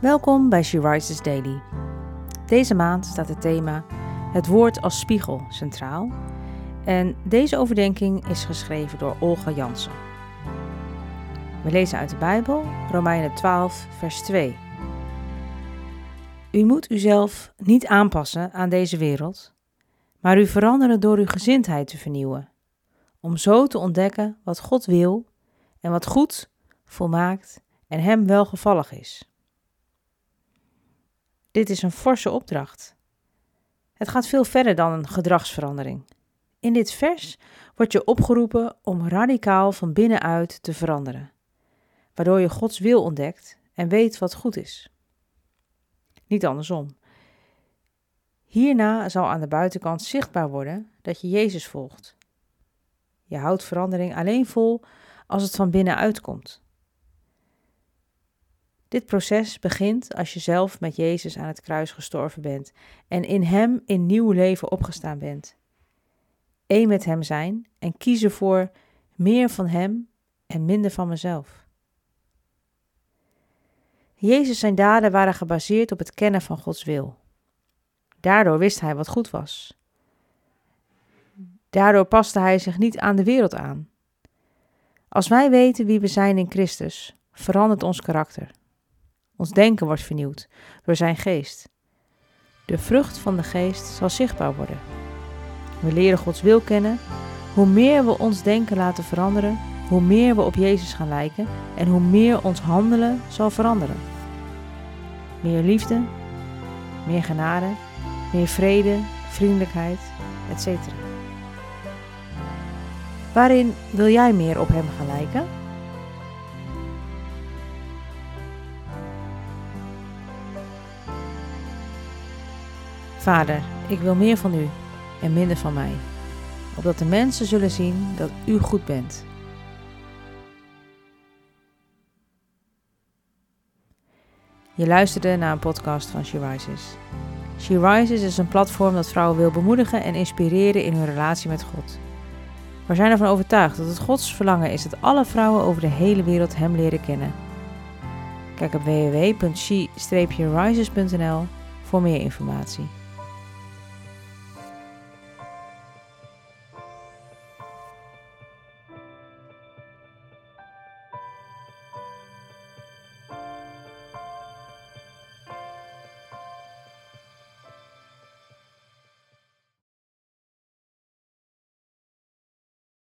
Welkom bij She Rises Daily. Deze maand staat het thema Het woord als spiegel centraal. En deze overdenking is geschreven door Olga Jansen. We lezen uit de Bijbel, Romeinen 12, vers 2. U moet uzelf niet aanpassen aan deze wereld, maar u veranderen door uw gezindheid te vernieuwen, om zo te ontdekken wat God wil en wat goed, volmaakt en Hem welgevallig is. Dit is een forse opdracht. Het gaat veel verder dan een gedragsverandering. In dit vers wordt je opgeroepen om radicaal van binnenuit te veranderen, waardoor je Gods wil ontdekt en weet wat goed is. Niet andersom. Hierna zal aan de buitenkant zichtbaar worden dat je Jezus volgt. Je houdt verandering alleen vol als het van binnenuit komt. Dit proces begint als je zelf met Jezus aan het kruis gestorven bent en in Hem in nieuw leven opgestaan bent. Eén met Hem zijn en kiezen voor meer van Hem en minder van mezelf. Jezus zijn daden waren gebaseerd op het kennen van Gods wil. Daardoor wist hij wat goed was. Daardoor paste hij zich niet aan de wereld aan. Als wij weten wie we zijn in Christus, verandert ons karakter. Ons denken wordt vernieuwd door zijn geest. De vrucht van de geest zal zichtbaar worden. We leren Gods wil kennen. Hoe meer we ons denken laten veranderen, hoe meer we op Jezus gaan lijken en hoe meer ons handelen zal veranderen. Meer liefde, meer genade, meer vrede, vriendelijkheid, etc. Waarin wil jij meer op Hem gaan lijken? Vader, ik wil meer van U en minder van mij, opdat de mensen zullen zien dat U goed bent. Je luisterde naar een podcast van She Rises. She Rises is een platform dat vrouwen wil bemoedigen en inspireren in hun relatie met God. We zijn ervan overtuigd dat het Gods verlangen is dat alle vrouwen over de hele wereld Hem leren kennen. Kijk op www.she-rises.nl voor meer informatie.